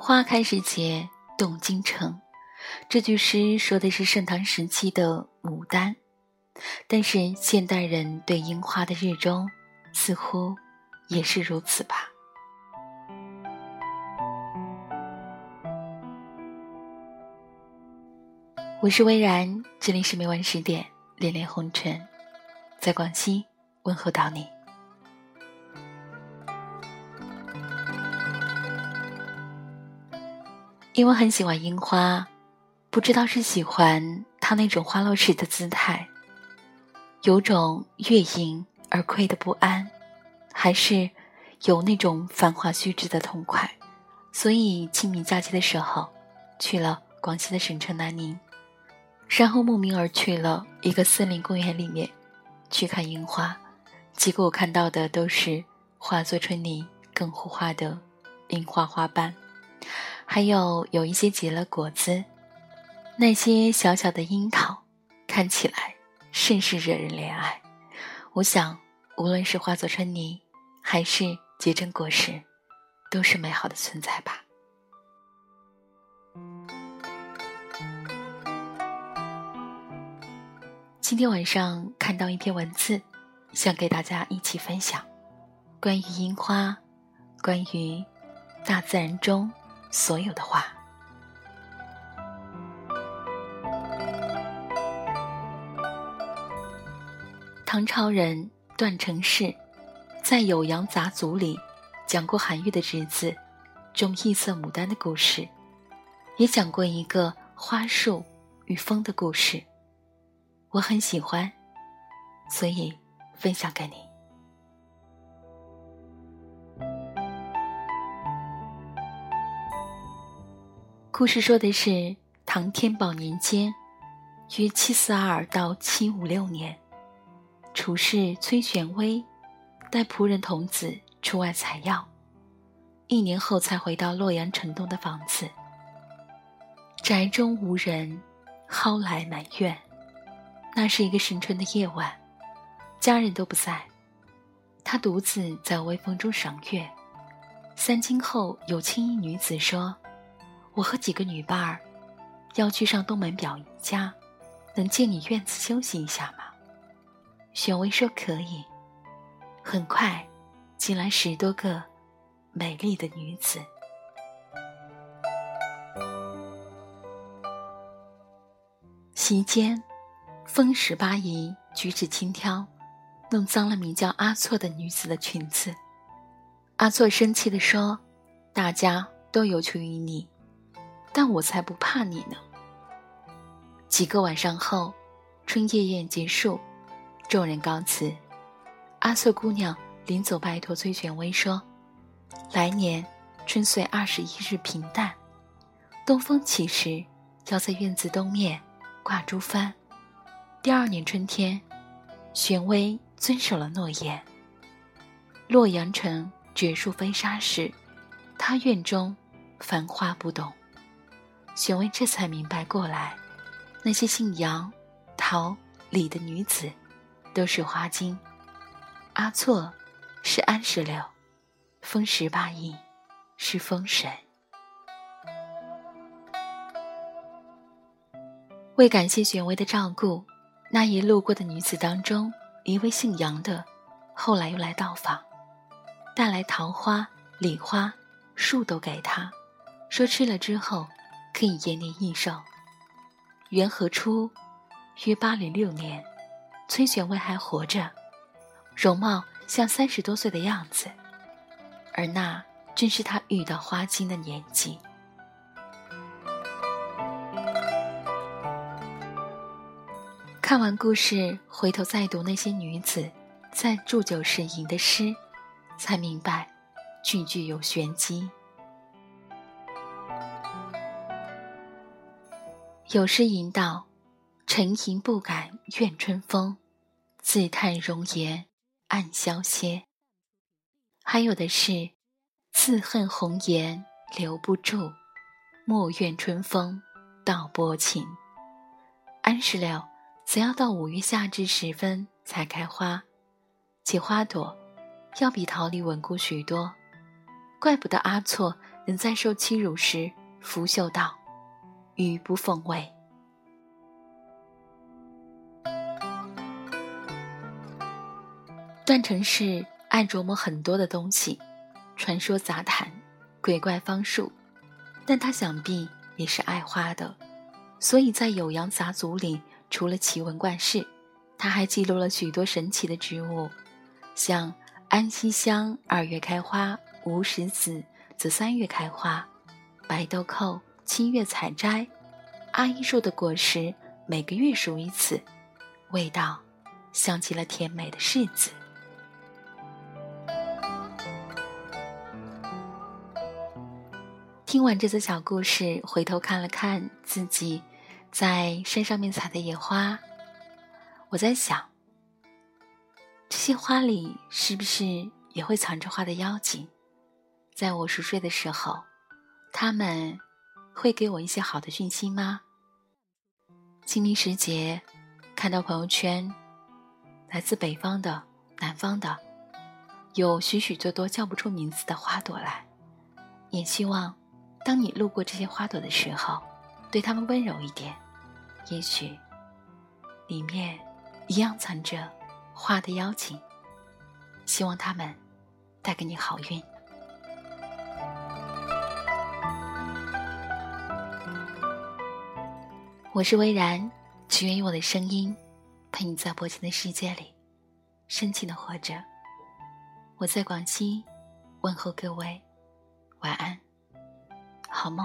花开时节动京城。这句诗说的是盛唐时期的牡丹，但是现代人对樱花的热衷，似乎也是如此吧。我是微然，这里是每晚十点，恋恋红尘，在广西问候到你。因为很喜欢樱花，不知道是喜欢它那种花落时的姿态，有种月盈而亏的不安，还是有那种繁华虚掷的痛快，所以清明假期的时候去了广西的省城南宁，然后慕名而去了一个森林公园里面去看樱花，结果我看到的都是化作春泥更护花的樱花花瓣。还有有一些结了果子，那些小小的樱桃，看起来甚是惹人怜爱。我想，无论是化作春泥，还是结成果实，都是美好的存在吧。今天晚上看到一篇文字，想给大家一起分享，关于樱花，关于大自然中。所有的话。唐朝人段成式在《酉阳杂俎》里讲过韩愈的侄子种异色牡丹的故事，也讲过一个花树与风的故事。我很喜欢，所以分享给你。故事说的是唐天宝年间，约七四二到七五六年，厨师崔玄微带仆人童子出外采药，一年后才回到洛阳城东的房子。宅中无人，蒿来满院。那是一个深春的夜晚，家人都不在，他独自在微风中赏月。三更后，有青衣女子说。我和几个女伴儿要去上东门表姨家，能借你院子休息一下吗？雪薇说可以。很快，进来十多个美丽的女子。席间，风十八姨举止轻佻，弄脏了名叫阿措的女子的裙子。阿措生气地说：“大家都有求于你。”但我才不怕你呢。几个晚上后，春夜宴结束，众人告辞。阿瑟姑娘临走，拜托崔玄微说：“来年春岁二十一日平淡，东风起时，要在院子东面挂珠幡。第二年春天，玄微遵守了诺言。洛阳城绝树飞沙时，他院中繁花不动。”玄微这才明白过来，那些姓杨、陶、李的女子，都是花精。阿错是安石榴，风十八姨是风神。为感谢玄微的照顾，那一路过的女子当中，一位姓杨的，后来又来到访，带来桃花、李花，树都给他，说吃了之后。可以延年益寿。元和初，约八零六年，崔玄微还活着，容貌像三十多岁的样子，而那正是他遇到花精的年纪。看完故事，回头再读那些女子在祝酒时吟的诗，才明白，句句有玄机。有诗吟道：“沉吟不敢怨春风，自叹容颜暗消歇。”还有的是：“自恨红颜留不住，莫怨春风道薄情。”安石榴则要到五月夏至时分才开花，其花朵要比桃李稳固许多，怪不得阿错人在受欺辱时，拂袖道：“予不奉为。”段成式爱琢磨很多的东西，传说杂谈、鬼怪方术，但他想必也是爱花的，所以在《酉阳杂族里，除了奇闻怪事，他还记录了许多神奇的植物，像安息香二月开花，无石子则三月开花，白豆蔻七月采摘，阿依树的果实每个月熟一次，味道像极了甜美的柿子。听完这则小故事，回头看了看自己在山上面采的野花，我在想，这些花里是不是也会藏着花的妖精？在我熟睡的时候，他们会给我一些好的讯息吗？清明时节，看到朋友圈，来自北方的、南方的，有许许多多叫不出名字的花朵来，也希望。当你路过这些花朵的时候，对它们温柔一点，也许里面一样藏着花的邀请。希望它们带给你好运。我是微然，只愿用我的声音陪你在薄情的世界里深情的活着。我在广西，问候各位，晚安。好梦。